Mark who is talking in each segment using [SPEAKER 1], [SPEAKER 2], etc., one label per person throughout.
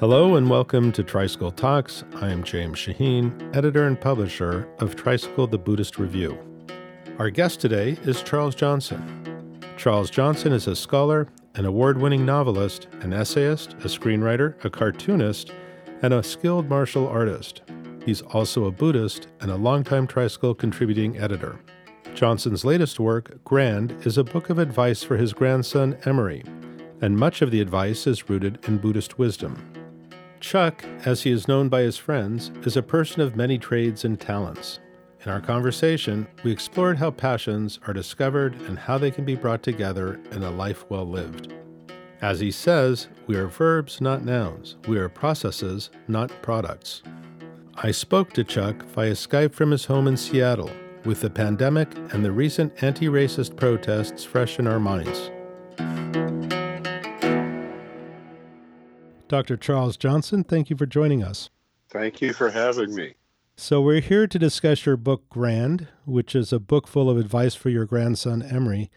[SPEAKER 1] Hello and welcome to Tricycle Talks. I am James Shaheen, editor and publisher of Tricycle the Buddhist Review. Our guest today is Charles Johnson. Charles Johnson is a scholar, an award winning novelist, an essayist, a screenwriter, a cartoonist, and a skilled martial artist. He's also a Buddhist and a longtime Tricycle contributing editor. Johnson's latest work, Grand, is a book of advice for his grandson Emery, and much of the advice is rooted in Buddhist wisdom. Chuck, as he is known by his friends, is a person of many trades and talents. In our conversation, we explored how passions are discovered and how they can be brought together in a life well lived. As he says, we are verbs, not nouns. We are processes, not products. I spoke to Chuck via Skype from his home in Seattle, with the pandemic and the recent anti racist protests fresh in our minds. Dr. Charles Johnson, thank you for joining us.
[SPEAKER 2] Thank you for having me.
[SPEAKER 1] So, we're here to discuss your book, Grand, which is a book full of advice for your grandson, Emery.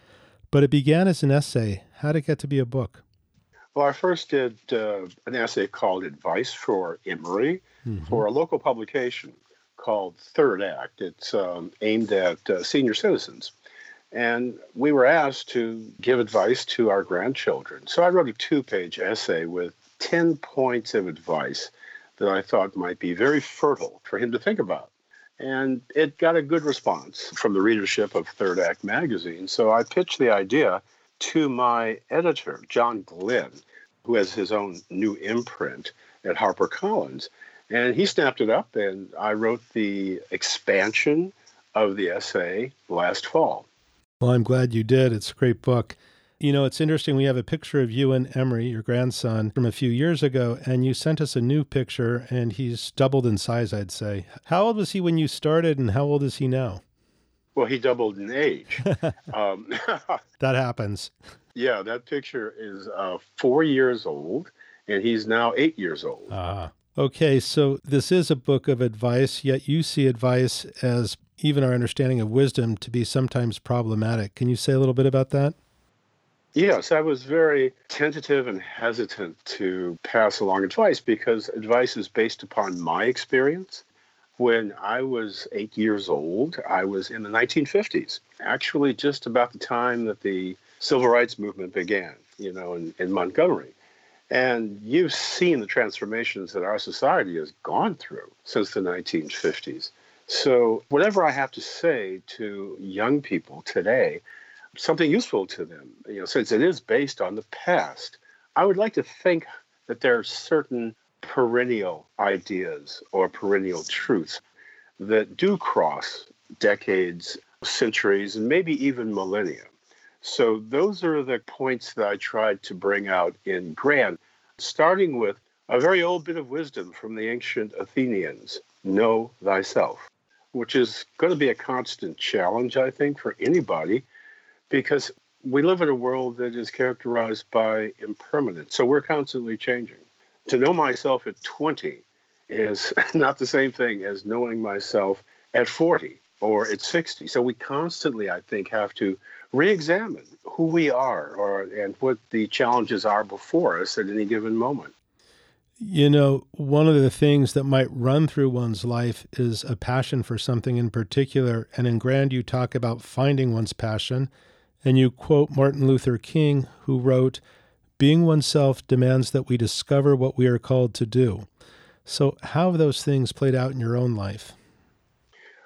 [SPEAKER 1] But it began as an essay. How did it get to be a book?
[SPEAKER 2] Well, I first did uh, an essay called Advice for Emery mm-hmm. for a local publication called Third Act. It's um, aimed at uh, senior citizens. And we were asked to give advice to our grandchildren. So I wrote a two page essay with 10 points of advice that I thought might be very fertile for him to think about. And it got a good response from the readership of Third Act magazine. So I pitched the idea to my editor, John Glynn, who has his own new imprint at HarperCollins. And he snapped it up, and I wrote the expansion of the essay last fall.
[SPEAKER 1] Well, I'm glad you did. It's a great book. You know, it's interesting. We have a picture of you and Emery, your grandson, from a few years ago, and you sent us a new picture, and he's doubled in size, I'd say. How old was he when you started, and how old is he now?
[SPEAKER 2] Well, he doubled in age. um,
[SPEAKER 1] that happens.
[SPEAKER 2] Yeah, that picture is uh, four years old, and he's now eight years old.
[SPEAKER 1] Ah. Okay, so this is a book of advice, yet you see advice as even our understanding of wisdom to be sometimes problematic. Can you say a little bit about that?
[SPEAKER 2] Yes, I was very tentative and hesitant to pass along advice because advice is based upon my experience. When I was eight years old, I was in the 1950s, actually, just about the time that the civil rights movement began, you know, in, in Montgomery. And you've seen the transformations that our society has gone through since the 1950s. So, whatever I have to say to young people today, something useful to them, you know, since it is based on the past. I would like to think that there are certain perennial ideas or perennial truths that do cross decades, centuries, and maybe even millennia. So those are the points that I tried to bring out in Grand, starting with a very old bit of wisdom from the ancient Athenians know thyself, which is going to be a constant challenge, I think, for anybody because we live in a world that is characterized by impermanence. So we're constantly changing. To know myself at 20 is not the same thing as knowing myself at 40 or at 60. So we constantly, I think, have to re examine who we are or, and what the challenges are before us at any given moment.
[SPEAKER 1] You know, one of the things that might run through one's life is a passion for something in particular. And in Grand, you talk about finding one's passion and you quote Martin Luther King, who wrote, Being oneself demands that we discover what we are called to do. So, how have those things played out in your own life?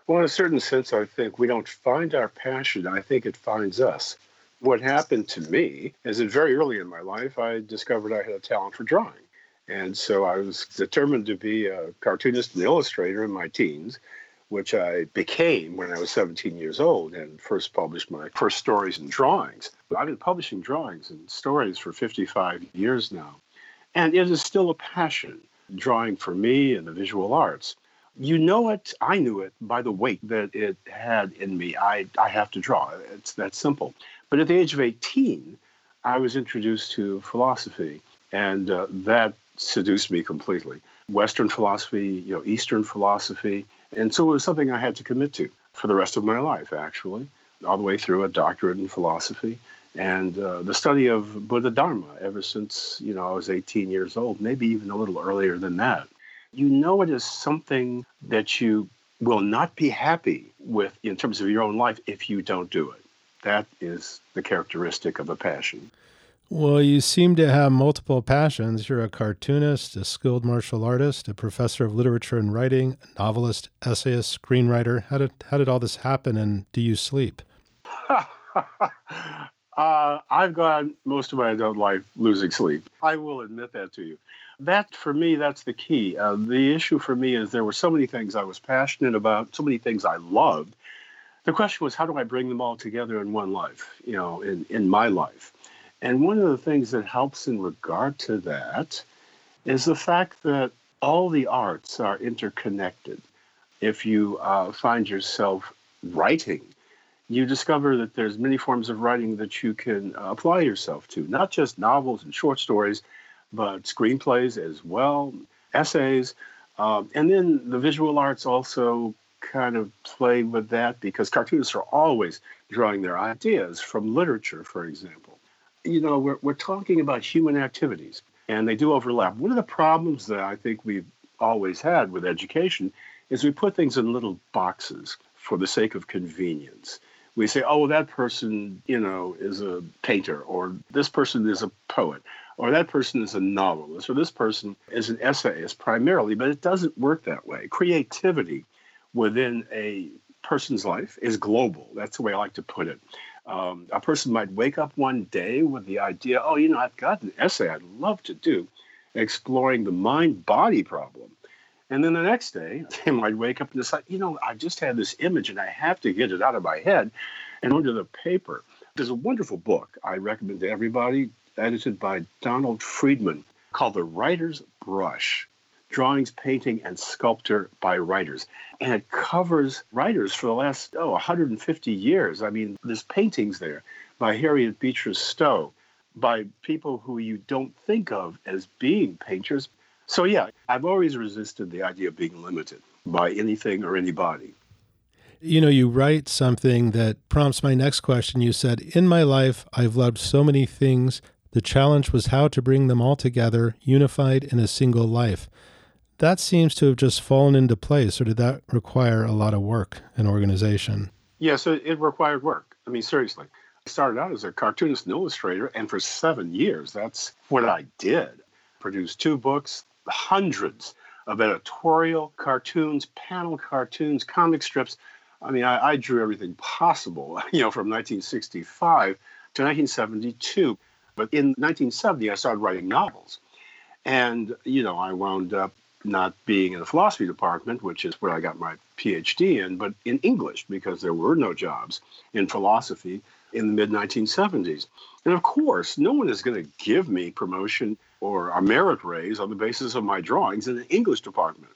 [SPEAKER 2] Well, in a certain sense, I think we don't find our passion, I think it finds us. What happened to me is that very early in my life, I discovered I had a talent for drawing. And so I was determined to be a cartoonist and illustrator in my teens which I became when I was 17 years old and first published my first stories and drawings. I've been publishing drawings and stories for 55 years now. And it is still a passion, drawing for me and the visual arts. You know it, I knew it by the weight that it had in me. I, I have to draw. It's that simple. But at the age of 18, I was introduced to philosophy, and uh, that seduced me completely. Western philosophy, you know, Eastern philosophy, and so it was something I had to commit to for the rest of my life, actually. all the way through a doctorate in philosophy and uh, the study of Buddha Dharma ever since you know I was 18 years old, maybe even a little earlier than that. You know, it is something that you will not be happy with in terms of your own life if you don't do it. That is the characteristic of a passion.
[SPEAKER 1] Well, you seem to have multiple passions. You're a cartoonist, a skilled martial artist, a professor of literature and writing, a novelist, essayist, screenwriter. How did how did all this happen and do you sleep?
[SPEAKER 2] Uh, I've gone most of my adult life losing sleep. I will admit that to you. That, for me, that's the key. Uh, the issue for me is there were so many things I was passionate about, so many things I loved. The question was, how do I bring them all together in one life, you know, in, in my life? And one of the things that helps in regard to that is the fact that all the arts are interconnected. If you uh, find yourself writing, you discover that there's many forms of writing that you can uh, apply yourself to, not just novels and short stories, but screenplays as well, essays. Um, and then the visual arts also kind of play with that because cartoonists are always drawing their ideas from literature, for example. You know, we're, we're talking about human activities and they do overlap. One of the problems that I think we've always had with education is we put things in little boxes for the sake of convenience we say, oh, that person, you know, is a painter, or this person is a poet, or that person is a novelist, or this person is an essayist primarily, but it doesn't work that way. Creativity within a person's life is global. That's the way I like to put it. Um, a person might wake up one day with the idea, oh, you know, I've got an essay I'd love to do exploring the mind body problem. And then the next day, they might wake up and decide, you know, I just had this image and I have to get it out of my head and onto the paper. There's a wonderful book I recommend to everybody, edited by Donald Friedman, called The Writer's Brush Drawings, Painting, and Sculpture by Writers. And it covers writers for the last, oh, 150 years. I mean, there's paintings there by Harriet Beecher Stowe, by people who you don't think of as being painters, so, yeah, I've always resisted the idea of being limited by anything or anybody.
[SPEAKER 1] You know, you write something that prompts my next question. You said, In my life, I've loved so many things. The challenge was how to bring them all together, unified in a single life. That seems to have just fallen into place, or did that require a lot of work and organization?
[SPEAKER 2] Yes, yeah, so it required work. I mean, seriously. I started out as a cartoonist and illustrator, and for seven years, that's what I did. Produced two books, hundreds of editorial cartoons, panel cartoons, comic strips. I mean, I, I, drew everything possible, you know, from 1965 to 1972. But in 1970, I started writing novels. And, you know, I wound up not being in the philosophy department, which is where I got my PhD in, but in English, because there were no jobs in philosophy in the mid 1970s. And of course, no one is going to give me promotion or a merit raise on the basis of my drawings in the English department.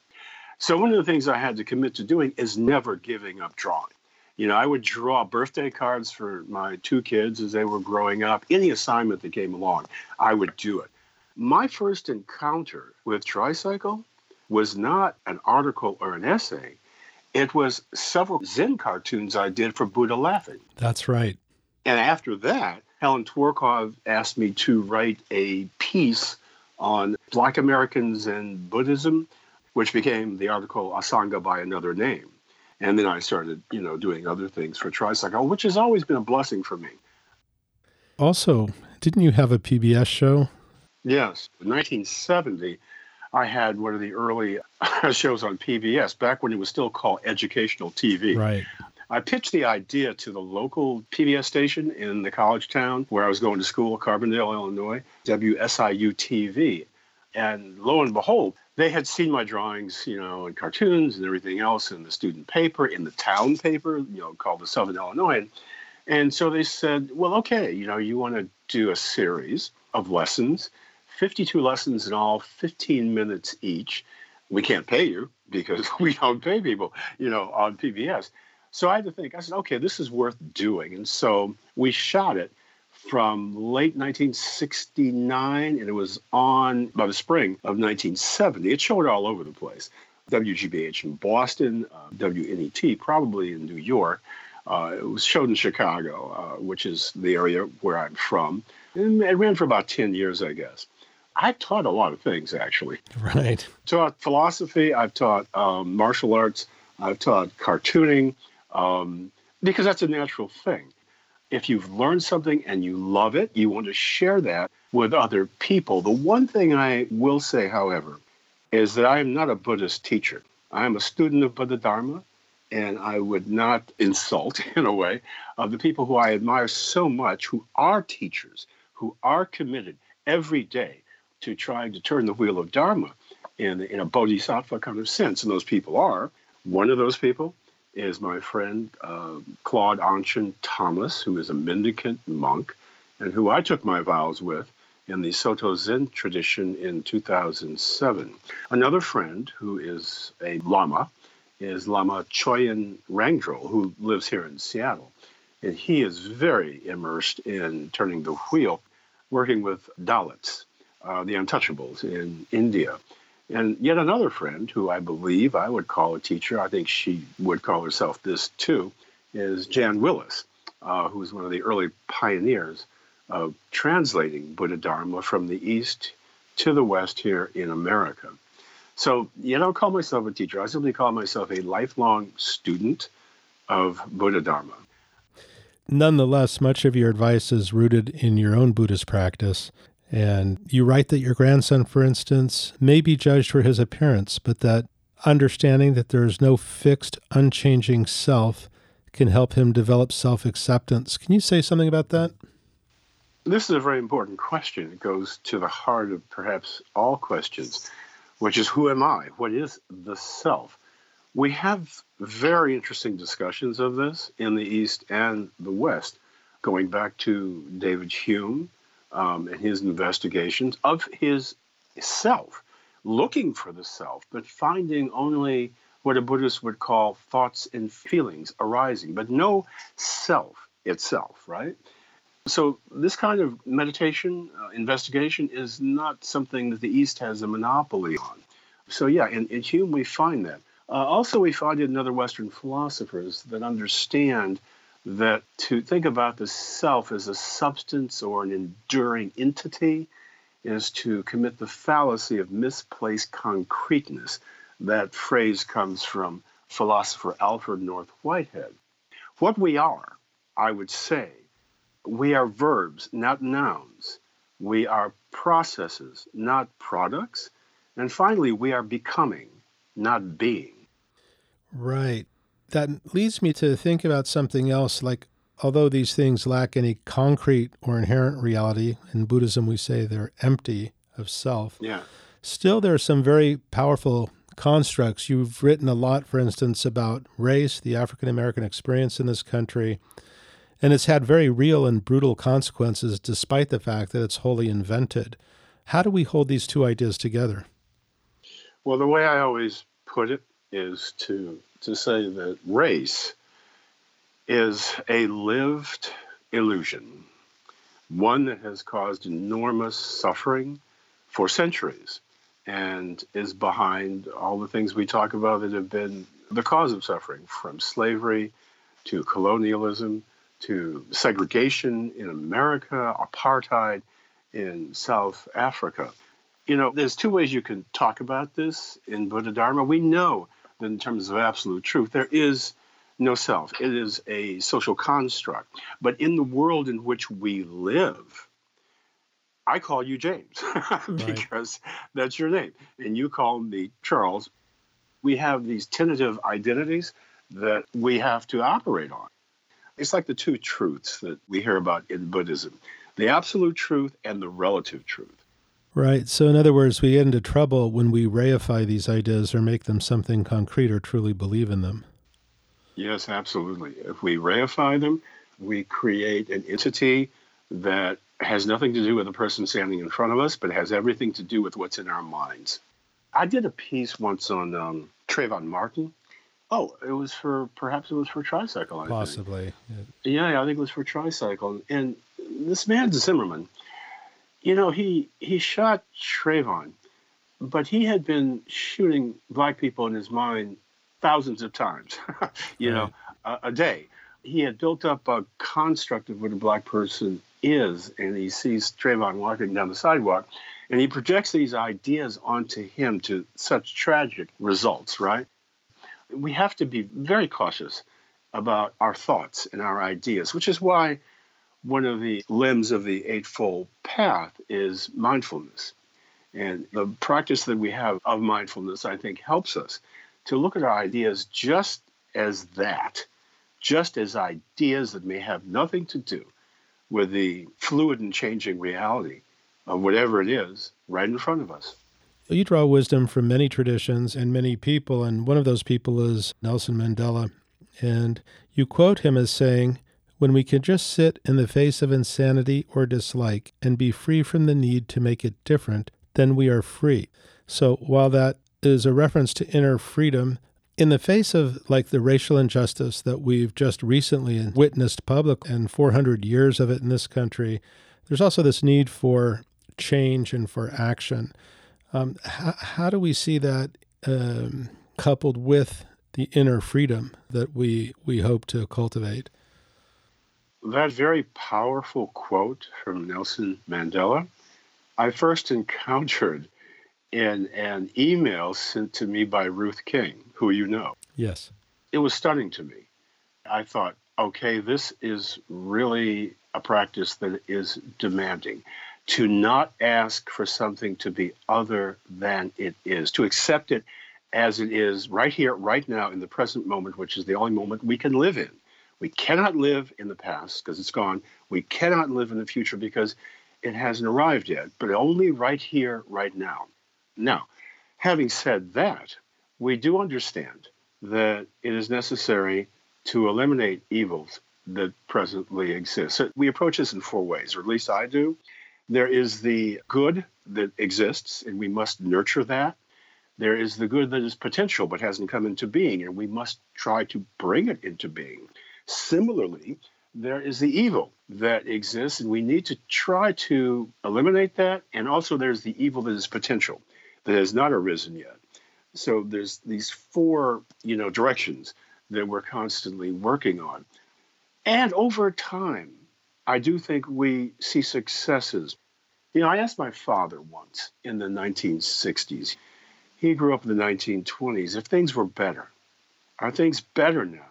[SPEAKER 2] So one of the things I had to commit to doing is never giving up drawing. You know, I would draw birthday cards for my two kids as they were growing up. Any assignment that came along, I would do it. My first encounter with Tricycle was not an article or an essay. It was several Zen cartoons I did for Buddha Laughing.
[SPEAKER 1] That's right.
[SPEAKER 2] And after that, Helen Tworkov asked me to write a piece on Black Americans and Buddhism, which became the article A Sangha by Another Name. And then I started, you know, doing other things for Tricycle, which has always been a blessing for me.
[SPEAKER 1] Also, didn't you have a PBS show?
[SPEAKER 2] Yes. In 1970, I had one of the early shows on PBS back when it was still called educational TV.
[SPEAKER 1] Right.
[SPEAKER 2] I pitched the idea to the local PBS station in the college town where I was going to school, Carbondale, Illinois, WSIU TV. And lo and behold, they had seen my drawings, you know, and cartoons and everything else in the student paper, in the town paper, you know, called the Southern Illinoisan. And so they said, well, okay, you know, you want to do a series of lessons, 52 lessons in all, 15 minutes each. We can't pay you because we don't pay people, you know, on PBS. So I had to think, I said, okay, this is worth doing. And so we shot it from late 1969, and it was on by the spring of 1970. It showed all over the place. WGBH in Boston, uh, WNET probably in New York, Uh, it was showed in Chicago, uh, which is the area where I'm from. And it ran for about 10 years, I guess. I taught a lot of things, actually.
[SPEAKER 1] Right.
[SPEAKER 2] Taught philosophy, I've taught um, martial arts, I've taught cartooning, um, because that's a natural thing. If you've learned something and you love it, you want to share that with other people. The one thing I will say, however, is that I am not a Buddhist teacher. I am a student of Buddha Dharma, and I would not insult, in a way, of the people who I admire so much who are teachers, who are committed every day to trying to turn the wheel of Dharma in, in a bodhisattva kind of sense. And those people are. One of those people is my friend uh, Claude Anshin Thomas, who is a mendicant monk and who I took my vows with in the Soto Zen tradition in 2007. Another friend who is a Lama is Lama Choyin Rangdrol, who lives here in Seattle. And he is very immersed in turning the wheel, working with Dalits, uh, the untouchables in India. And yet another friend who I believe I would call a teacher, I think she would call herself this too, is Jan Willis, uh, who was one of the early pioneers of translating Buddha Dharma from the East to the West here in America. So, you don't call myself a teacher. I simply call myself a lifelong student of Buddha Dharma.
[SPEAKER 1] Nonetheless, much of your advice is rooted in your own Buddhist practice. And you write that your grandson, for instance, may be judged for his appearance, but that understanding that there is no fixed, unchanging self can help him develop self acceptance. Can you say something about that?
[SPEAKER 2] This is a very important question. It goes to the heart of perhaps all questions, which is who am I? What is the self? We have very interesting discussions of this in the East and the West, going back to David Hume um, and his investigations of his self, looking for the self, but finding only what a Buddhist would call thoughts and feelings arising, but no self itself, right? So, this kind of meditation, uh, investigation, is not something that the East has a monopoly on. So, yeah, in, in Hume, we find that. Uh, also, we find it in other Western philosophers that understand that to think about the self as a substance or an enduring entity is to commit the fallacy of misplaced concreteness. That phrase comes from philosopher Alfred North Whitehead. What we are, I would say, we are verbs, not nouns. We are processes, not products. And finally, we are becoming, not being.
[SPEAKER 1] Right. That leads me to think about something else like although these things lack any concrete or inherent reality, in Buddhism we say they're empty of self.
[SPEAKER 2] Yeah.
[SPEAKER 1] Still there are some very powerful constructs. You've written a lot, for instance, about race, the African American experience in this country, and it's had very real and brutal consequences despite the fact that it's wholly invented. How do we hold these two ideas together?
[SPEAKER 2] Well, the way I always put it is to, to say that race is a lived illusion, one that has caused enormous suffering for centuries and is behind all the things we talk about that have been the cause of suffering, from slavery to colonialism to segregation in America, apartheid in South Africa. You know, there's two ways you can talk about this in Buddha Dharma. We know that in terms of absolute truth, there is no self. It is a social construct. But in the world in which we live, I call you James because right. that's your name. And you call me Charles. We have these tentative identities that we have to operate on. It's like the two truths that we hear about in Buddhism the absolute truth and the relative truth.
[SPEAKER 1] Right. So, in other words, we get into trouble when we reify these ideas or make them something concrete or truly believe in them.
[SPEAKER 2] Yes, absolutely. If we reify them, we create an entity that has nothing to do with the person standing in front of us, but has everything to do with what's in our minds. I did a piece once on um, Trayvon Martin, Oh, it was for perhaps it was for tricycle. I
[SPEAKER 1] Possibly.
[SPEAKER 2] Think. Yeah. yeah, I think it was for tricycle. And this man Zimmerman, you know, he he shot Trayvon, but he had been shooting black people in his mind thousands of times, you right. know, a, a, day. he had built up a construct of what a black person is, and he sees Trayvon walking down the sidewalk, and he projects these ideas onto him to such tragic results, right? We have to be very cautious about our thoughts and our ideas, which is why one of the limbs of the Eightfold Path is mindfulness. And the practice that we have of mindfulness, I think, helps us to look at our ideas just as that, just as ideas that may have nothing to do with the fluid and changing reality of whatever it is right in front of us.
[SPEAKER 1] You draw wisdom from many traditions and many people, and one of those people is Nelson Mandela. And you quote him as saying, When we can just sit in the face of insanity or dislike and be free from the need to make it different, then we are free. So while that is a reference to inner freedom, in the face of like the racial injustice that we've just recently witnessed public and 400 years of it in this country, there's also this need for change and for action. Um, how, how, do we see that um, coupled with the inner freedom that we we hope to cultivate?
[SPEAKER 2] That very powerful quote from Nelson Mandela, I first encountered in an email sent to me by Ruth King, who you know.
[SPEAKER 1] Yes.
[SPEAKER 2] It was stunning to me. I thought, okay, this is really a practice that is demanding. To not ask for something to be other than it is, to accept it as it is right here, right now, in the present moment, which is the only moment we can live in. We cannot live in the past because it's gone. We cannot live in the future because it hasn't arrived yet, but only right here, right now. Now, having said that, we do understand that it is necessary to eliminate evils that presently exist. So we approach this in four ways, or at least I do. There is the good that exists, and we must nurture that. There is the good that is potential but hasn't come into being, and we must try to bring it into being. Similarly, there is the evil that exists, and we need to try to eliminate that. And also, there's the evil that is potential that has not arisen yet. So there's these four, you know, directions that we're constantly working on. And over time, I do think we see successes. You know, I asked my father once in the 1960s, he grew up in the 1920s, if things were better. Are things better now?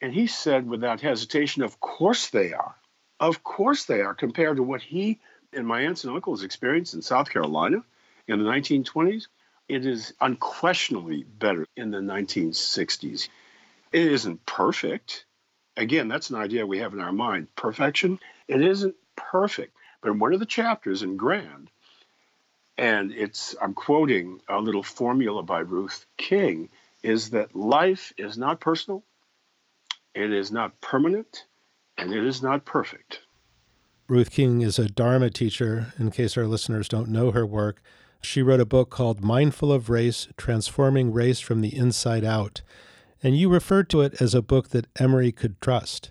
[SPEAKER 2] And he said without hesitation, Of course they are. Of course they are, compared to what he and my aunts and uncles experienced in South Carolina in the 1920s, it is unquestionably better in the 1960s. It isn't perfect. Again, that's an idea we have in our mind. Perfection, it isn't perfect. But in one of the chapters in Grand, and it's I'm quoting a little formula by Ruth King, is that life is not personal, it is not permanent, and it is not perfect.
[SPEAKER 1] Ruth King is a Dharma teacher, in case our listeners don't know her work. She wrote a book called Mindful of Race Transforming Race from the Inside Out. And you referred to it as a book that Emery could trust.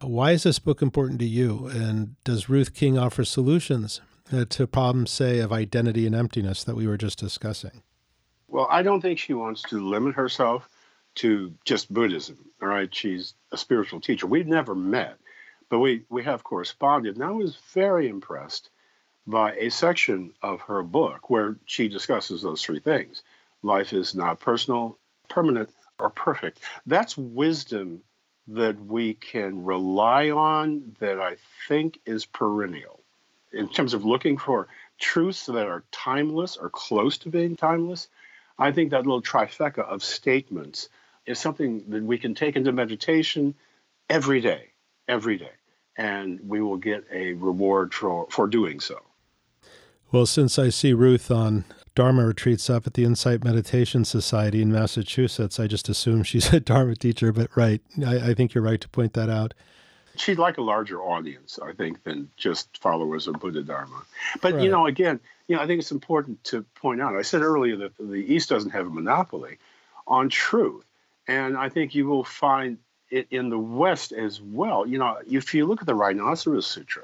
[SPEAKER 1] Why is this book important to you? And does Ruth King offer solutions uh, to problems, say, of identity and emptiness that we were just discussing?
[SPEAKER 2] Well, I don't think she wants to limit herself to just Buddhism. All right, she's a spiritual teacher. We've never met, but we, we have corresponded. And I was very impressed by a section of her book where she discusses those three things life is not personal, permanent, or perfect. That's wisdom that we can rely on that I think is perennial in terms of looking for truths that are timeless or close to being timeless. I think that little trifecta of statements is something that we can take into meditation every day, every day, and we will get a reward for, for doing so.
[SPEAKER 1] Well, since I see Ruth on Dharma retreats up at the Insight Meditation Society in Massachusetts, I just assume she's a Dharma teacher, but right. I, I think you're right to point that out.
[SPEAKER 2] She'd like a larger audience, I think, than just followers of Buddha Dharma. But, right. you know, again, you know, I think it's important to point out, I said earlier that the East doesn't have a monopoly on truth. And I think you will find it in the West as well. You know, if you look at the Rhinoceros Sutra,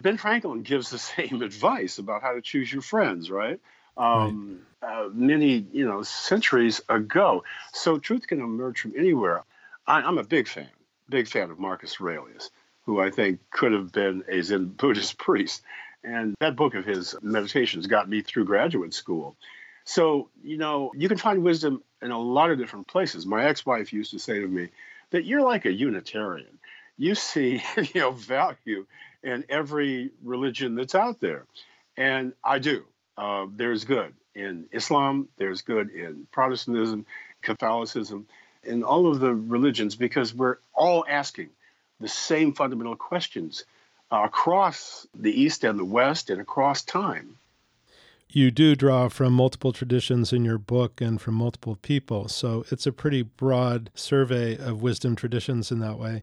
[SPEAKER 2] Ben Franklin gives the same advice about how to choose your friends, right? Um, right. Uh, many, you know, centuries ago. So truth can emerge from anywhere. I, I'm a big fan, big fan of Marcus Aurelius, who I think could have been a Zen Buddhist priest. And that book of his meditations got me through graduate school. So, you know, you can find wisdom in a lot of different places. My ex wife used to say to me that you're like a Unitarian. You see, you know, value in every religion that's out there. And I do. Uh, there's good in Islam, there's good in Protestantism, Catholicism, in all of the religions because we're all asking the same fundamental questions uh, across the East and the West and across time.
[SPEAKER 1] You do draw from multiple traditions in your book and from multiple people, so it's a pretty broad survey of wisdom traditions in that way.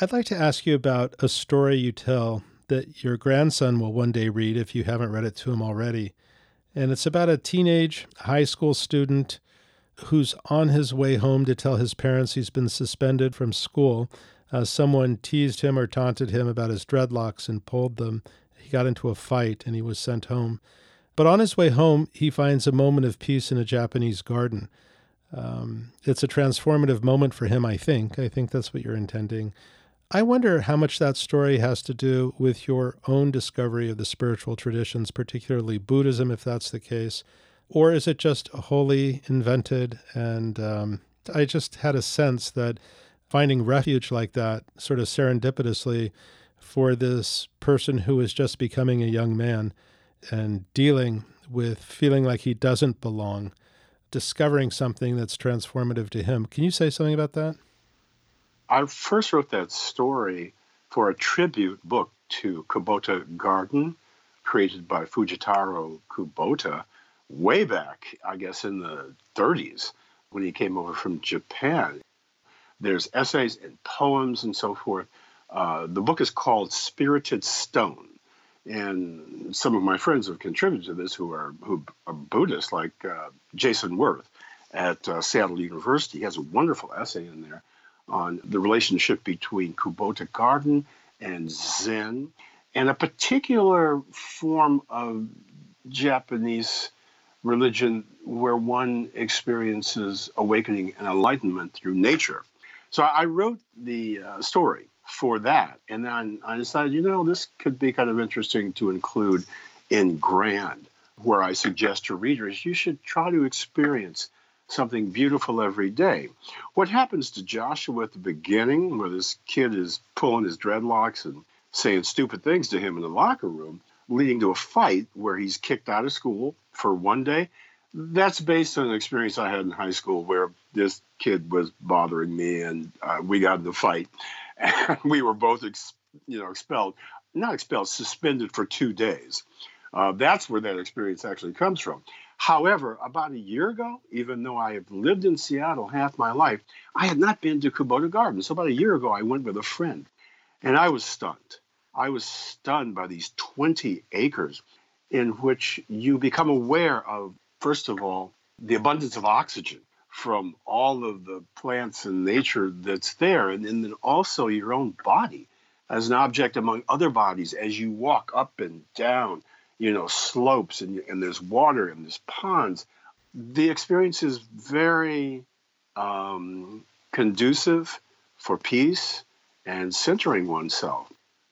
[SPEAKER 1] I'd like to ask you about a story you tell that your grandson will one day read if you haven't read it to him already. And it's about a teenage high school student who's on his way home to tell his parents he's been suspended from school. Uh, someone teased him or taunted him about his dreadlocks and pulled them. He got into a fight and he was sent home. But on his way home, he finds a moment of peace in a Japanese garden. Um, it's a transformative moment for him, I think. I think that's what you're intending. I wonder how much that story has to do with your own discovery of the spiritual traditions, particularly Buddhism, if that's the case, or is it just wholly invented? And um, I just had a sense that finding refuge like that, sort of serendipitously, for this person who is just becoming a young man and dealing with feeling like he doesn't belong, discovering something that's transformative to him. Can you say something about that?
[SPEAKER 2] I first wrote that story for a tribute book to Kubota Garden, created by Fujitaro Kubota, way back, I guess, in the 30s when he came over from Japan. There's essays and poems and so forth. Uh, the book is called Spirited Stone. And some of my friends have contributed to this who are, who are Buddhists, like uh, Jason Wirth at uh, Seattle University. He has a wonderful essay in there on the relationship between Kubota Garden and Zen, and a particular form of Japanese religion where one experiences awakening and enlightenment through nature. So I wrote the uh, story for that, and then I decided, you know, this could be kind of interesting to include in Grand, where I suggest to readers you should try to experience something beautiful every day. What happens to Joshua at the beginning, where this kid is pulling his dreadlocks and saying stupid things to him in the locker room, leading to a fight where he's kicked out of school for one day. That's based on an experience I had in high school where this kid was bothering me and uh, we got in a fight and we were both, ex- you know, expelled, not expelled, suspended for two days. Uh, that's where that experience actually comes from. However, about a year ago, even though I have lived in Seattle half my life, I had not been to Kubota Gardens. So about a year ago, I went with a friend and I was stunned. I was stunned by these 20 acres in which you become aware of, first of all, the abundance of oxygen from all of the plants and nature that's there, and, and then also your own body as an object among other bodies as you walk up and down you know, slopes and, and there's water and there's ponds. The experience is very um, conducive for peace and centering oneself.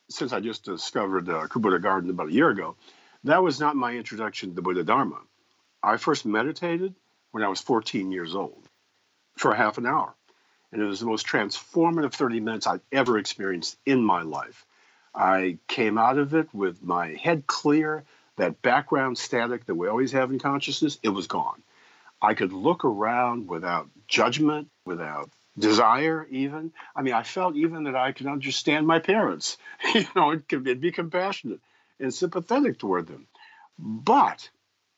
[SPEAKER 2] Since I just discovered uh, Kubota Garden about a year ago, that was not my introduction to the Buddha Dharma. I first meditated when I was 14 years old for half an hour. And it was the most transformative 30 minutes I've ever experienced in my life. I came out of it with my head clear, that background static that we always have in consciousness, it was gone. I could look around without judgment, without desire, even. I mean, I felt even that I could understand my parents, you know, and be compassionate and sympathetic toward them. But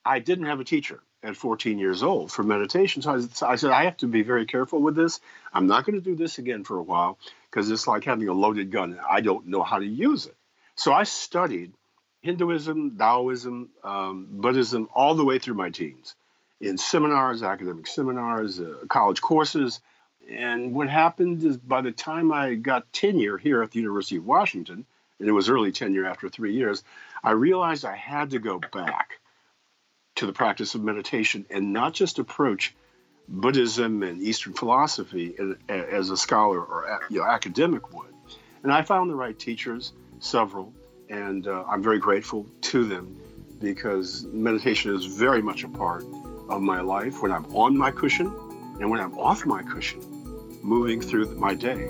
[SPEAKER 2] I didn't have a teacher at 14 years old for meditation. So I, I said, I have to be very careful with this. I'm not going to do this again for a while because it's like having a loaded gun. I don't know how to use it. So I studied Hinduism, Taoism, um, Buddhism, all the way through my teens in seminars, academic seminars, uh, college courses. And what happened is by the time I got tenure here at the University of Washington, and it was early tenure after three years, I realized I had to go back to the practice of meditation and not just approach Buddhism and Eastern philosophy as a scholar or you know, academic would. And I found the right teachers, several, and uh, I'm very grateful to them because meditation is very much a part of my life when I'm on my cushion and when I'm off my cushion, moving through my day.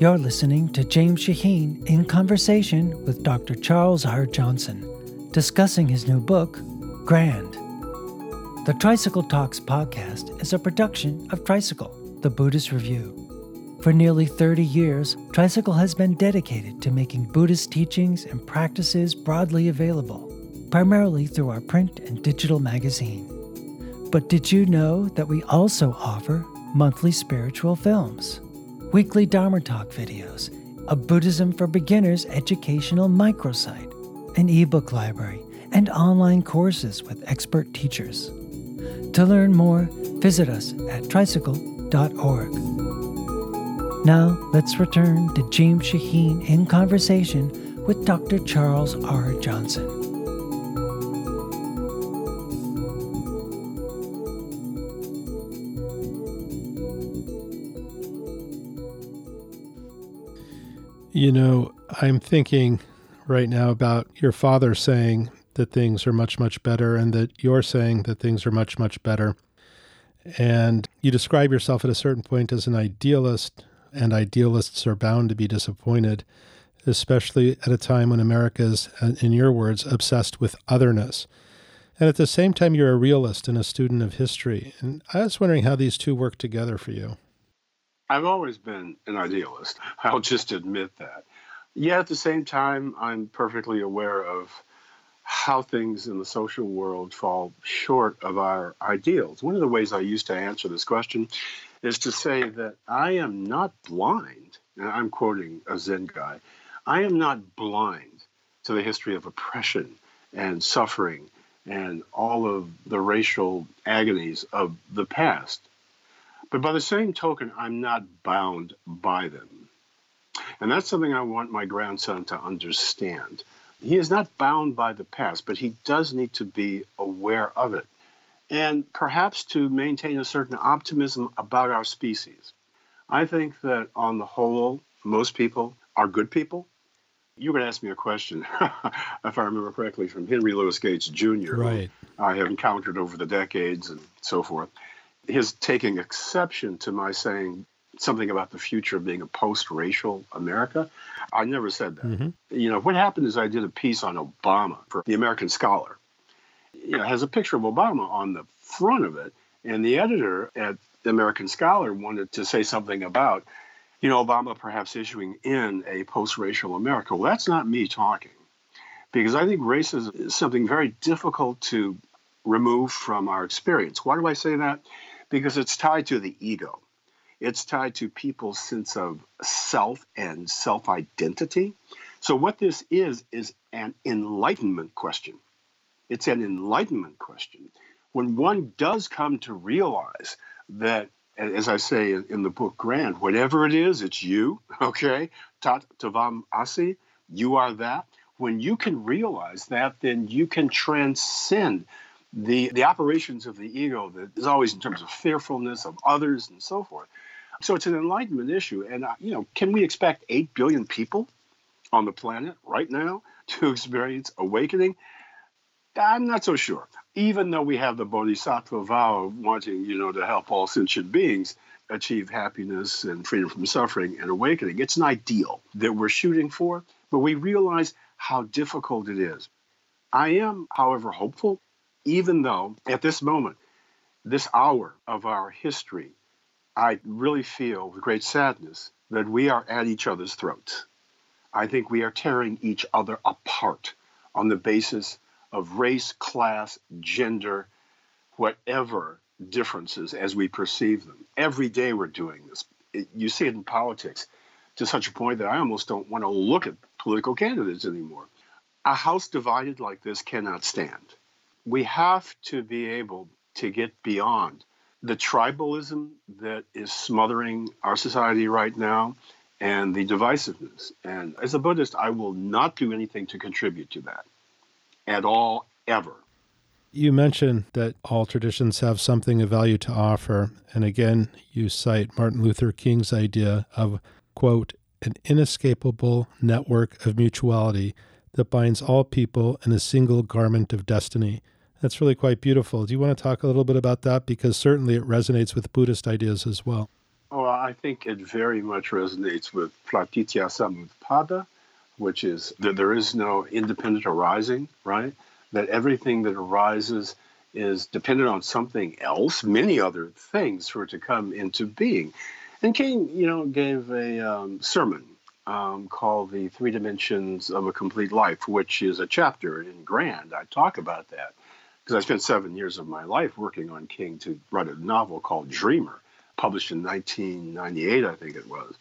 [SPEAKER 3] You're listening to James Shaheen in conversation with Dr. Charles R. Johnson, discussing his new book, Grand. The Tricycle Talks podcast is a production of Tricycle, the Buddhist Review. For nearly 30 years, Tricycle has been dedicated to making Buddhist teachings and practices broadly available, primarily through our print and digital magazine. But did you know that we also offer monthly spiritual films, weekly Dharma Talk videos, a Buddhism for Beginners educational microsite, an ebook library, and online courses with expert teachers? To learn more, visit us at tricycle.org. Now, let's return to James Shaheen in conversation with Dr. Charles R. Johnson.
[SPEAKER 1] You know, I'm thinking right now about your father saying that things are much, much better, and that you're saying that things are much, much better. And you describe yourself at a certain point as an idealist and idealists are bound to be disappointed, especially at a time when America is, uh, in your words, obsessed with otherness. And at the same time, you're a realist and a student of history. And I was wondering how these two work together for you.
[SPEAKER 2] I've always been an idealist. I'll just admit that. Yet at the same time, I'm perfectly aware of how things in the social world fall short of our ideals. One of the ways I used to answer this question is to say that I am not blind, and I'm quoting a Zen guy, I am not blind to the history of oppression and suffering and all of the racial agonies of the past. But by the same token, I'm not bound by them. And that's something I want my grandson to understand. He is not bound by the past, but he does need to be aware of it and perhaps to maintain a certain optimism about our species. I think that on the whole, most people are good people. You to ask me a question, if I remember correctly, from Henry Louis Gates Jr.,
[SPEAKER 1] right.
[SPEAKER 2] I have encountered over the decades and so forth. His taking exception to my saying something about the future of being a post-racial America. I never said that. Mm-hmm. You know, what happened is I did a piece on Obama for the American Scholar, you know, has a picture of Obama on the front of it. And the editor at the American Scholar wanted to say something about, you know, Obama perhaps issuing in a post racial America. Well, that's not me talking, because I think racism is something very difficult to remove from our experience. Why do I say that? Because it's tied to the ego, it's tied to people's sense of self and self identity. So, what this is, is an enlightenment question. It's an enlightenment question. When one does come to realize that, as I say in the book Grand, whatever it is, it's you, okay? Tat tavam asi, you are that. When you can realize that, then you can transcend the, the operations of the ego that is always in terms of fearfulness of others and so forth. So it's an enlightenment issue. And, uh, you know, can we expect 8 billion people on the planet right now to experience awakening? I'm not so sure. Even though we have the bodhisattva vow of wanting, you know, to help all sentient beings achieve happiness and freedom from suffering and awakening, it's an ideal that we're shooting for, but we realize how difficult it is. I am, however, hopeful, even though at this moment, this hour of our history, I really feel with great sadness that we are at each other's throats. I think we are tearing each other apart on the basis of race, class, gender, whatever differences as we perceive them. Every day we're doing this. It, you see it in politics to such a point that I almost don't want to look at political candidates anymore. A house divided like this cannot stand. We have to be able to get beyond the tribalism that is smothering our society right now and the divisiveness. And as a Buddhist, I will not do anything to contribute to that at all ever.
[SPEAKER 1] You mentioned that all traditions have something of value to offer. And again, you cite Martin Luther King's idea of, quote, an inescapable network of mutuality that binds all people in a single garment of destiny. That's really quite beautiful. Do you want to talk a little bit about that? Because certainly it resonates with Buddhist ideas as well.
[SPEAKER 2] Oh, I think it very much resonates with Pratitya Samutpada, which is that there is no independent arising, right? that everything that arises is dependent on something else, many other things for it to come into being. And King, you know, gave a um, sermon um, called The Three Dimensions of a Complete Life, which is a chapter in Grand. I talk about that because I spent seven years of my life working on King to write a novel called Dreamer, published in 1998, I think it was.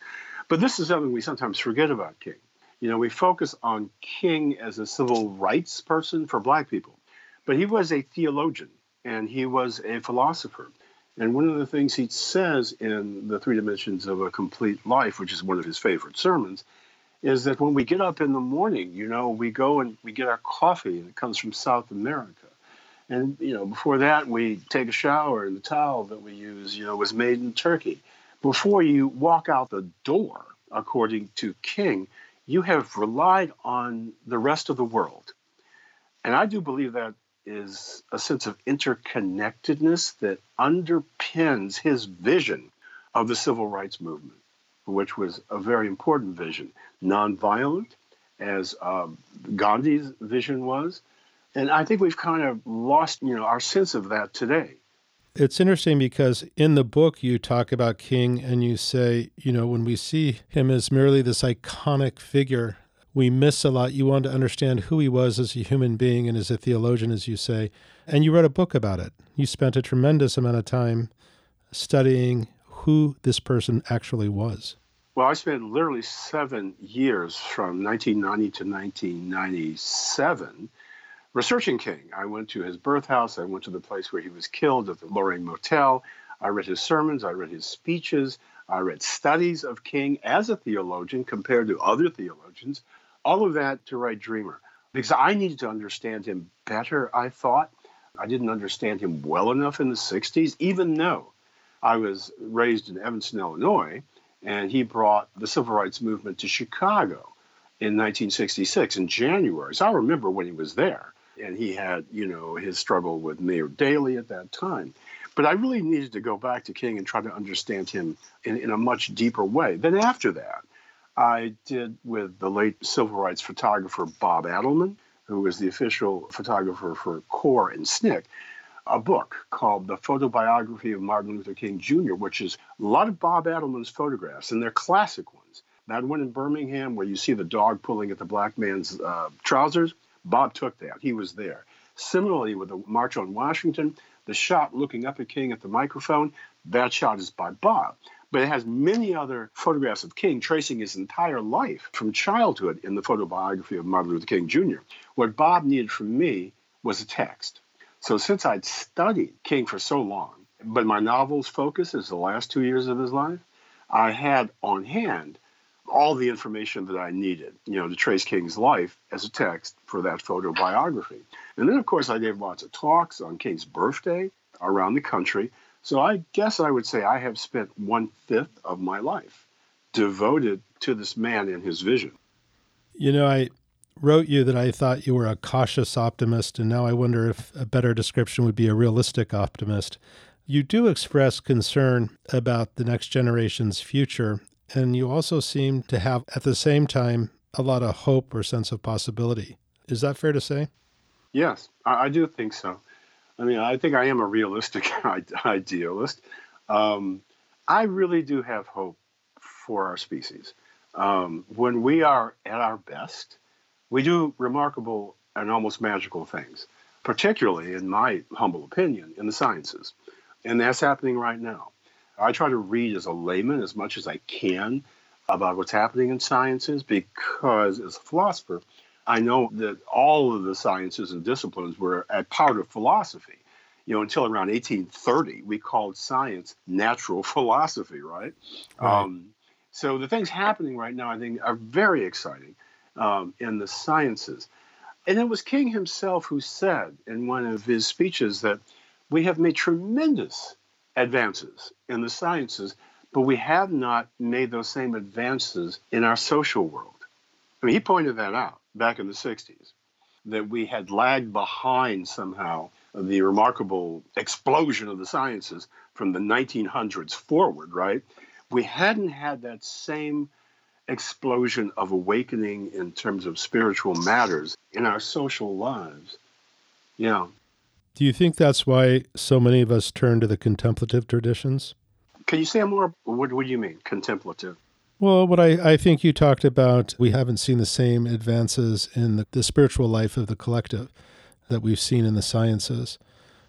[SPEAKER 2] But this is something we sometimes forget about King. You know, we focus on King as a civil rights person for black people, but he was a theologian and he was a philosopher. And one of the things he says in The Three Dimensions of a Complete Life, which is one of his favorite sermons, is that when we get up in the morning, you know, we go and we get our coffee and it comes from South America. And, you know, before that, we take a shower and the towel that we use, you know, was made in Turkey. Before you walk out the door, according to King, you have relied on the rest of the world. And I do believe that is a sense of interconnectedness that underpins his vision of the civil rights movement, which was a very important vision, nonviolent, as um, Gandhi's vision was. And I think we've kind of lost, you know, our sense of that today.
[SPEAKER 1] It's interesting because in the book you talk about King and you say, you know, when we see him as merely this iconic figure, we miss a lot. You want to understand who he was as a human being and as a theologian, as you say. And you wrote a book about it. You spent a tremendous amount of time studying who this person actually was.
[SPEAKER 2] Well, I spent literally seven years from 1990 to 1997 researching King. I went to his birth house. I went to the place where he was killed at the Lorraine Motel. I read his sermons. I read his speeches. I read studies of King as a theologian compared to other theologians. All of that to write Dreamer because I needed to understand him better, I thought. I didn't understand him well enough in the 60s, even though I was raised in Evanston, Illinois, and he brought the civil rights movement to Chicago in 1966 in January. So I remember when he was there and he had, you know, his struggle with Mayor Daley at that time. But I really needed to go back to King and try to understand him in, in a much deeper way. Then after that, I did with the late civil rights photographer Bob Adelman, who was the official photographer for CORE and SNCC, a book called The Photobiography of Martin Luther King Jr., which is a lot of Bob Adelman's photographs, and they're classic ones. That one in Birmingham, where you see the dog pulling at the black man's uh, trousers, Bob took that. He was there. Similarly, with the March on Washington, the shot looking up at King at the microphone, that shot is by Bob. But it has many other photographs of King tracing his entire life from childhood in the photobiography of Martin Luther King Jr. What Bob needed from me was a text. So since I'd studied King for so long, but my novel's focus is the last two years of his life, I had on hand all the information that I needed, you know, to trace King's life as a text for that photo biography. And then, of course, I gave lots of talks on King's birthday around the country. So I guess I would say I have spent one fifth of my life devoted to this man and his vision.
[SPEAKER 1] You know, I wrote you that I thought you were a cautious optimist, and now I wonder if a better description would be a realistic optimist. You do express concern about the next generation's future, and you also seem to have, at the same time, a lot of hope or sense of possibility. Is that fair to say?
[SPEAKER 2] Yes, I, I do think so. I mean, I think I am a realistic idealist. Um, I really do have hope for our species. Um, when we are at our best, we do remarkable and almost magical things, particularly, in my humble opinion, in the sciences. And that's happening right now. I try to read as a layman as much as I can about what's happening in sciences because, as a philosopher, I know that all of the sciences and disciplines were a part of philosophy. You know, until around 1830, we called science natural philosophy, right? right. Um, so the things happening right now, I think, are very exciting um, in the sciences. And it was King himself who said in one of his speeches that we have made tremendous advances in the sciences, but we have not made those same advances in our social world. I mean, he pointed that out back in the 60s, that we had lagged behind somehow the remarkable explosion of the sciences from the 1900s forward, right? We hadn't had that same explosion of awakening in terms of spiritual matters in our social lives. Yeah.
[SPEAKER 1] Do you think that's why so many of us turn to the contemplative traditions?
[SPEAKER 2] Can you say more? What, what do you mean, contemplative?
[SPEAKER 1] Well, what I, I think you talked about, we haven't seen the same advances in the, the spiritual life of the collective that we've seen in the sciences.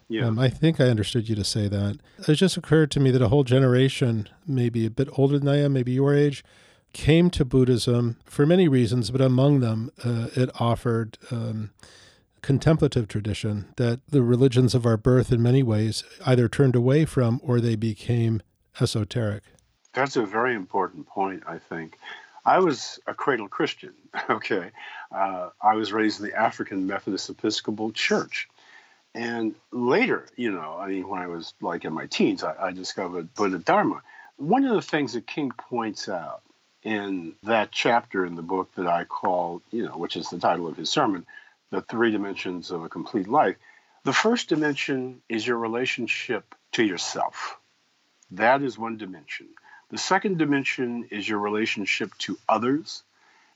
[SPEAKER 2] Yeah. Um,
[SPEAKER 1] I think I understood you to say that. It just occurred to me that a whole generation, maybe a bit older than I am, maybe your age, came to Buddhism for many reasons, but among them, uh, it offered um, contemplative tradition that the religions of our birth, in many ways, either turned away from or they became esoteric.
[SPEAKER 2] That's a very important point, I think. I was a cradle Christian, okay? Uh, I was raised in the African Methodist Episcopal Church. And later, you know, I mean, when I was like in my teens, I, I discovered Buddha Dharma. One of the things that King points out in that chapter in the book that I call, you know, which is the title of his sermon, The Three Dimensions of a Complete Life. The first dimension is your relationship to yourself. That is one dimension. The second dimension is your relationship to others.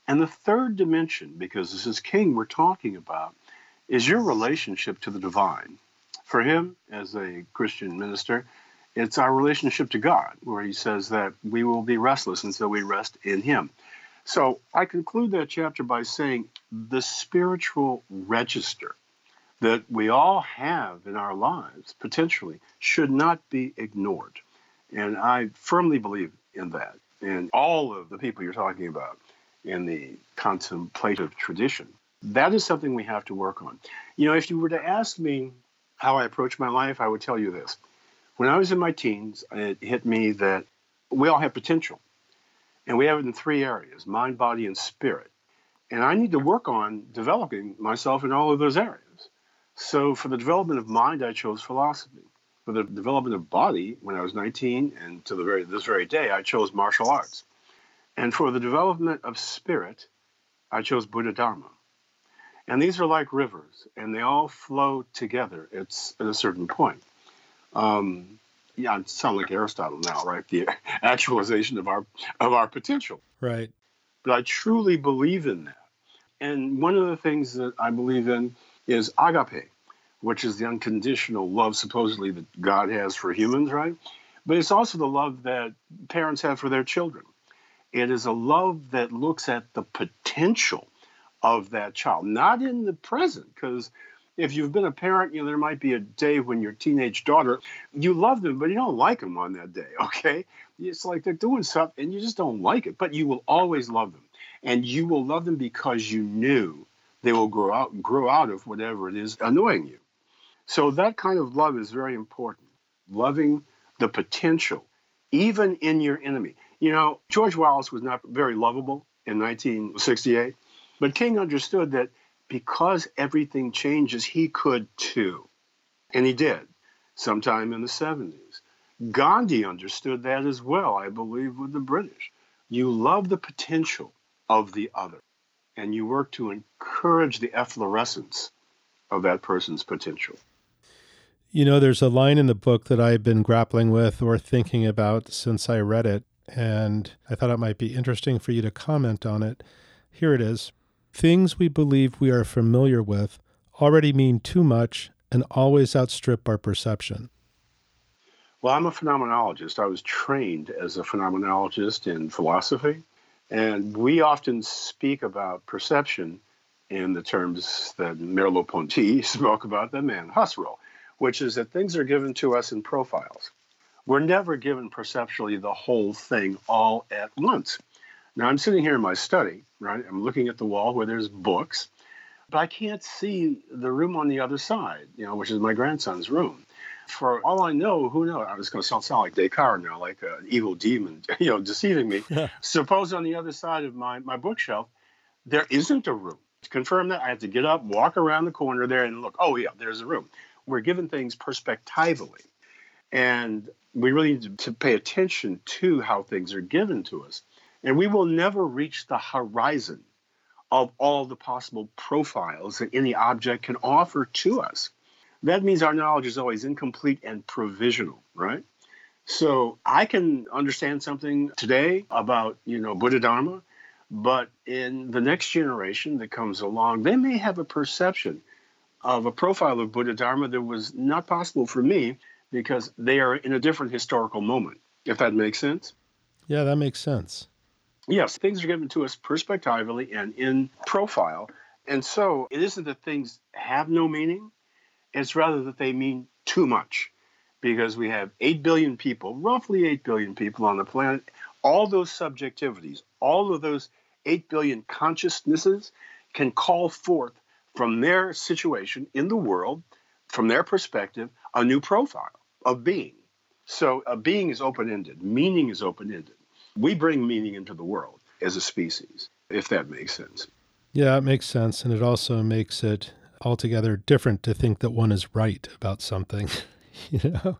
[SPEAKER 2] And the third dimension, because this is King we're talking about, is your relationship to the divine. For him, as a Christian minister, it's our relationship to God, where he says that we will be restless until we rest in him. So I conclude that chapter by saying the spiritual register that we all have in our lives potentially should not be ignored. And I firmly believe in that. And all of the people you're talking about in the contemplative tradition, that is something we have to work on. You know, if you were to ask me how I approach my life, I would tell you this when I was in my teens, it hit me that we all have potential. And we have it in three areas mind, body, and spirit. And I need to work on developing myself in all of those areas. So for the development of mind, I chose philosophy. For the development of body, when I was 19 and to the very this very day, I chose martial arts. And for the development of spirit, I chose Buddha Dharma. And these are like rivers, and they all flow together it's at a certain point um, yeah, I sound like Aristotle now, right? The actualization of our of our potential.
[SPEAKER 1] Right.
[SPEAKER 2] But I truly believe in that. And one of the things that I believe in is agape, which is the unconditional love supposedly that God has for humans, right? But it's also the love that parents have for their children. It is a love that looks at the potential of that child, not in the present, because if you've been a parent, you know, there might be a day when your teenage daughter, you love them, but you don't like them on that day, okay? It's like they're doing something and you just don't like it, but you will always love them. And you will love them because you knew they will grow out and grow out of whatever it is annoying you. So that kind of love is very important. Loving the potential, even in your enemy. You know, George Wallace was not very lovable in 1968, but King understood that because everything changes, he could too. And he did, sometime in the 70s. Gandhi understood that as well, I believe, with the British. You love the potential of the other, and you work to encourage the efflorescence of that person's potential.
[SPEAKER 1] You know, there's a line in the book that I've been grappling with or thinking about since I read it, and I thought it might be interesting for you to comment on it. Here it is Things we believe we are familiar with already mean too much and always outstrip our perception.
[SPEAKER 2] Well, I'm a phenomenologist. I was trained as a phenomenologist in philosophy, and we often speak about perception in the terms that Merleau-Ponty spoke about them and Husserl, which is that things are given to us in profiles. We're never given perceptually the whole thing all at once. Now I'm sitting here in my study, right? I'm looking at the wall where there's books, but I can't see the room on the other side, you know, which is my grandson's room. For all I know, who knows? I was going to sound, sound like Descartes now, like an evil demon, you know, deceiving me. Suppose on the other side of my, my bookshelf, there isn't a room. To confirm that, I have to get up, walk around the corner there, and look, oh, yeah, there's a room. We're given things perspectively. And we really need to pay attention to how things are given to us. And we will never reach the horizon of all the possible profiles that any object can offer to us. That means our knowledge is always incomplete and provisional, right? So I can understand something today about, you know, Buddha Dharma, but in the next generation that comes along, they may have a perception of a profile of Buddha Dharma that was not possible for me because they are in a different historical moment, if that makes sense.
[SPEAKER 1] Yeah, that makes sense.
[SPEAKER 2] Yes, things are given to us perspectively and in profile. And so it isn't that things have no meaning, it's rather that they mean too much because we have 8 billion people, roughly 8 billion people on the planet. All those subjectivities, all of those 8 billion consciousnesses can call forth from their situation in the world, from their perspective, a new profile of being. So a being is open ended, meaning is open ended. We bring meaning into the world as a species, if that makes sense.
[SPEAKER 1] Yeah, it makes sense. And it also makes it altogether different to think that one is right about something. you know?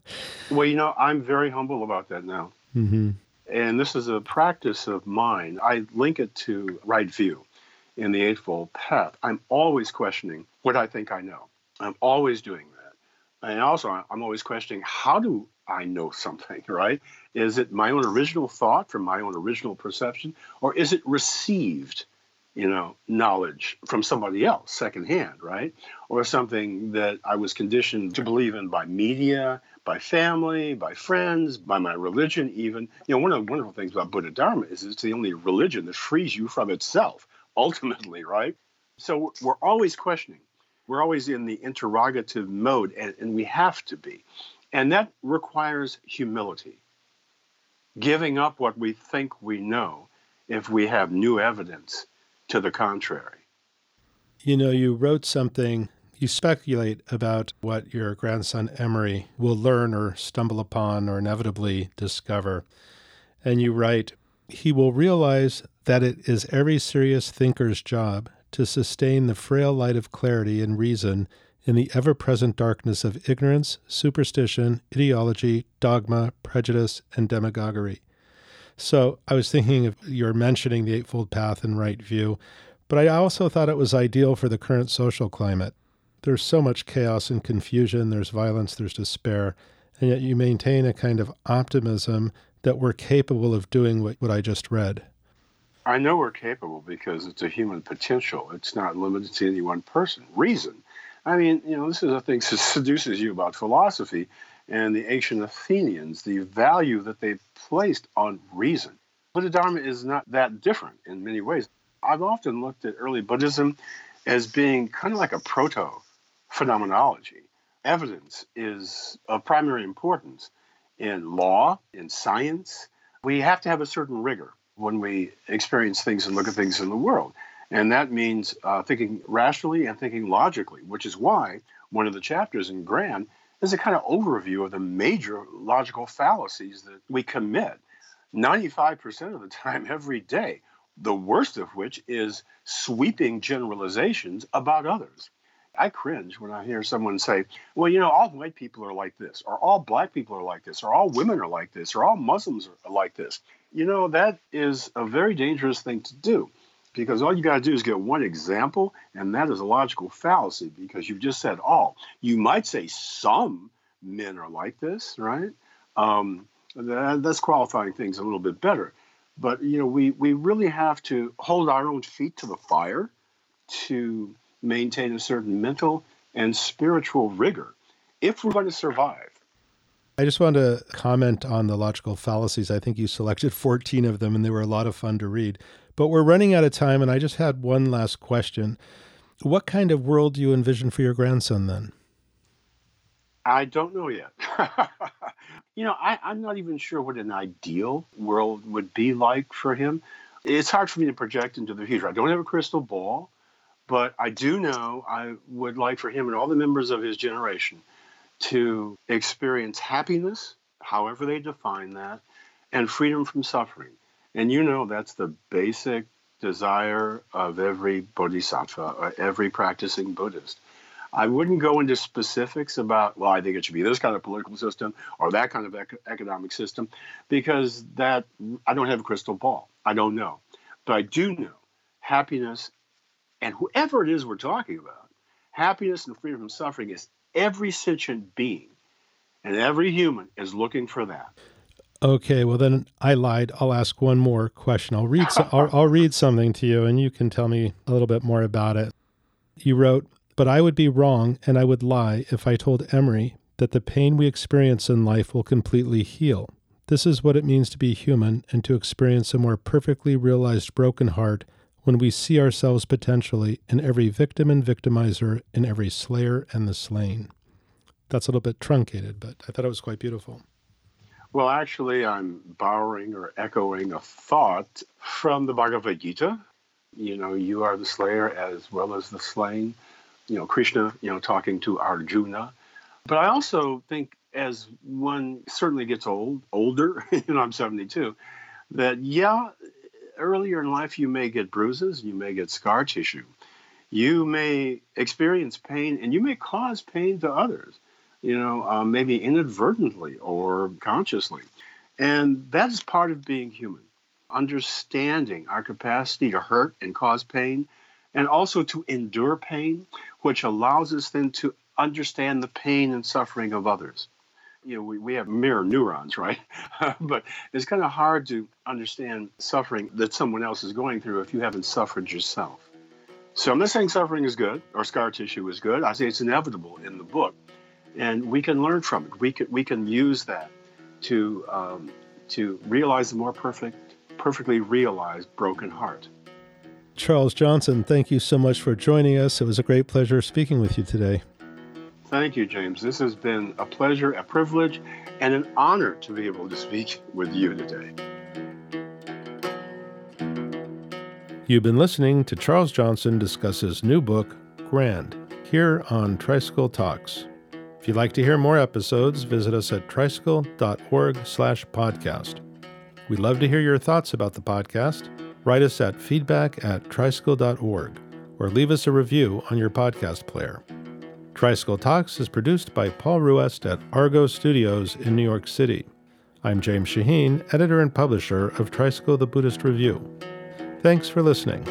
[SPEAKER 2] Well, you know, I'm very humble about that now. Mm-hmm. And this is a practice of mine. I link it to right view in the Eightfold Path. I'm always questioning what I think I know. I'm always doing that and also i'm always questioning how do i know something right? Is it my own original thought from my own original perception or is it received you know knowledge from somebody else secondhand right? Or something that i was conditioned to believe in by media by family by friends by my religion even. You know one of the wonderful things about buddha dharma is it's the only religion that frees you from itself ultimately right? So we're always questioning. We're always in the interrogative mode, and, and we have to be. And that requires humility, giving up what we think we know if we have new evidence to the contrary.
[SPEAKER 1] You know, you wrote something, you speculate about what your grandson Emery will learn or stumble upon or inevitably discover. And you write, he will realize that it is every serious thinker's job to sustain the frail light of clarity and reason in the ever present darkness of ignorance, superstition, ideology, dogma, prejudice, and demagoguery. So I was thinking of your mentioning the Eightfold Path and right view, but I also thought it was ideal for the current social climate. There's so much chaos and confusion, there's violence, there's despair, and yet you maintain a kind of optimism that we're capable of doing what, what I just read.
[SPEAKER 2] I know we're capable because it's a human potential. It's not limited to any one person. Reason. I mean, you know, this is a thing that seduces you about philosophy and the ancient Athenians, the value that they placed on reason. Buddha Dharma is not that different in many ways. I've often looked at early Buddhism as being kind of like a proto phenomenology. Evidence is of primary importance in law, in science. We have to have a certain rigor when we experience things and look at things in the world. And that means uh, thinking rationally and thinking logically, which is why one of the chapters in Grand is a kind of overview of the major logical fallacies that we commit 95% of the time every day. The worst of which is sweeping generalizations about others. I cringe when I hear someone say, well, you know, all white people are like this, or all black people are like this, or all women are like this, or all Muslims are like this. You know, that is a very dangerous thing to do because all you got to do is get one example, and that is a logical fallacy because you've just said all. You might say some men are like this, right? Um, that, that's qualifying things a little bit better. But, you know, we, we really have to hold our own feet to the fire to maintain a certain mental and spiritual rigor if we're going to survive.
[SPEAKER 1] I just wanted to comment on the logical fallacies. I think you selected 14 of them and they were a lot of fun to read. But we're running out of time, and I just had one last question. What kind of world do you envision for your grandson then?
[SPEAKER 2] I don't know yet. you know, I, I'm not even sure what an ideal world would be like for him. It's hard for me to project into the future. I don't have a crystal ball. But I do know I would like for him and all the members of his generation to experience happiness, however they define that, and freedom from suffering. And you know that's the basic desire of every bodhisattva or every practicing Buddhist. I wouldn't go into specifics about, well, I think it should be this kind of political system or that kind of ec- economic system, because that I don't have a crystal ball. I don't know. But I do know happiness, and whoever it is we're talking about, happiness and freedom from suffering is every sentient being and every human is looking for that.
[SPEAKER 1] Okay, well then I lied. I'll ask one more question. I'll read. So, I'll, I'll read something to you, and you can tell me a little bit more about it. You wrote, "But I would be wrong, and I would lie if I told Emery that the pain we experience in life will completely heal. This is what it means to be human, and to experience a more perfectly realized broken heart when we see ourselves potentially in every victim and victimizer, in every slayer and the slain." That's a little bit truncated, but I thought it was quite beautiful.
[SPEAKER 2] Well, actually, I'm borrowing or echoing a thought from the Bhagavad Gita. You know, you are the slayer as well as the slain. You know, Krishna, you know, talking to Arjuna. But I also think as one certainly gets old, older, you know, I'm 72, that yeah, earlier in life you may get bruises, you may get scar tissue. You may experience pain and you may cause pain to others you know, uh, maybe inadvertently or consciously. And that is part of being human. Understanding our capacity to hurt and cause pain, and also to endure pain, which allows us then to understand the pain and suffering of others. You know, we, we have mirror neurons, right? but it's kind of hard to understand suffering that someone else is going through if you haven't suffered yourself. So I'm not saying suffering is good or scar tissue is good. I say it's inevitable in the book and we can learn from it. We can we can use that to um, to realize the more perfect, perfectly realized broken heart.
[SPEAKER 1] Charles Johnson, thank you so much for joining us. It was a great pleasure speaking with you today.
[SPEAKER 2] Thank you, James. This has been a pleasure, a privilege, and an honor to be able to speak with you today.
[SPEAKER 1] You've been listening to Charles Johnson discuss his new book, Grand, here on Tricycle Talks. If you'd like to hear more episodes, visit us at tricycle.org slash podcast. We'd love to hear your thoughts about the podcast. Write us at feedback at tricycle.org or leave us a review on your podcast player. Tricycle Talks is produced by Paul Ruest at Argo Studios in New York City. I'm James Shaheen, editor and publisher of Tricycle the Buddhist Review. Thanks for listening.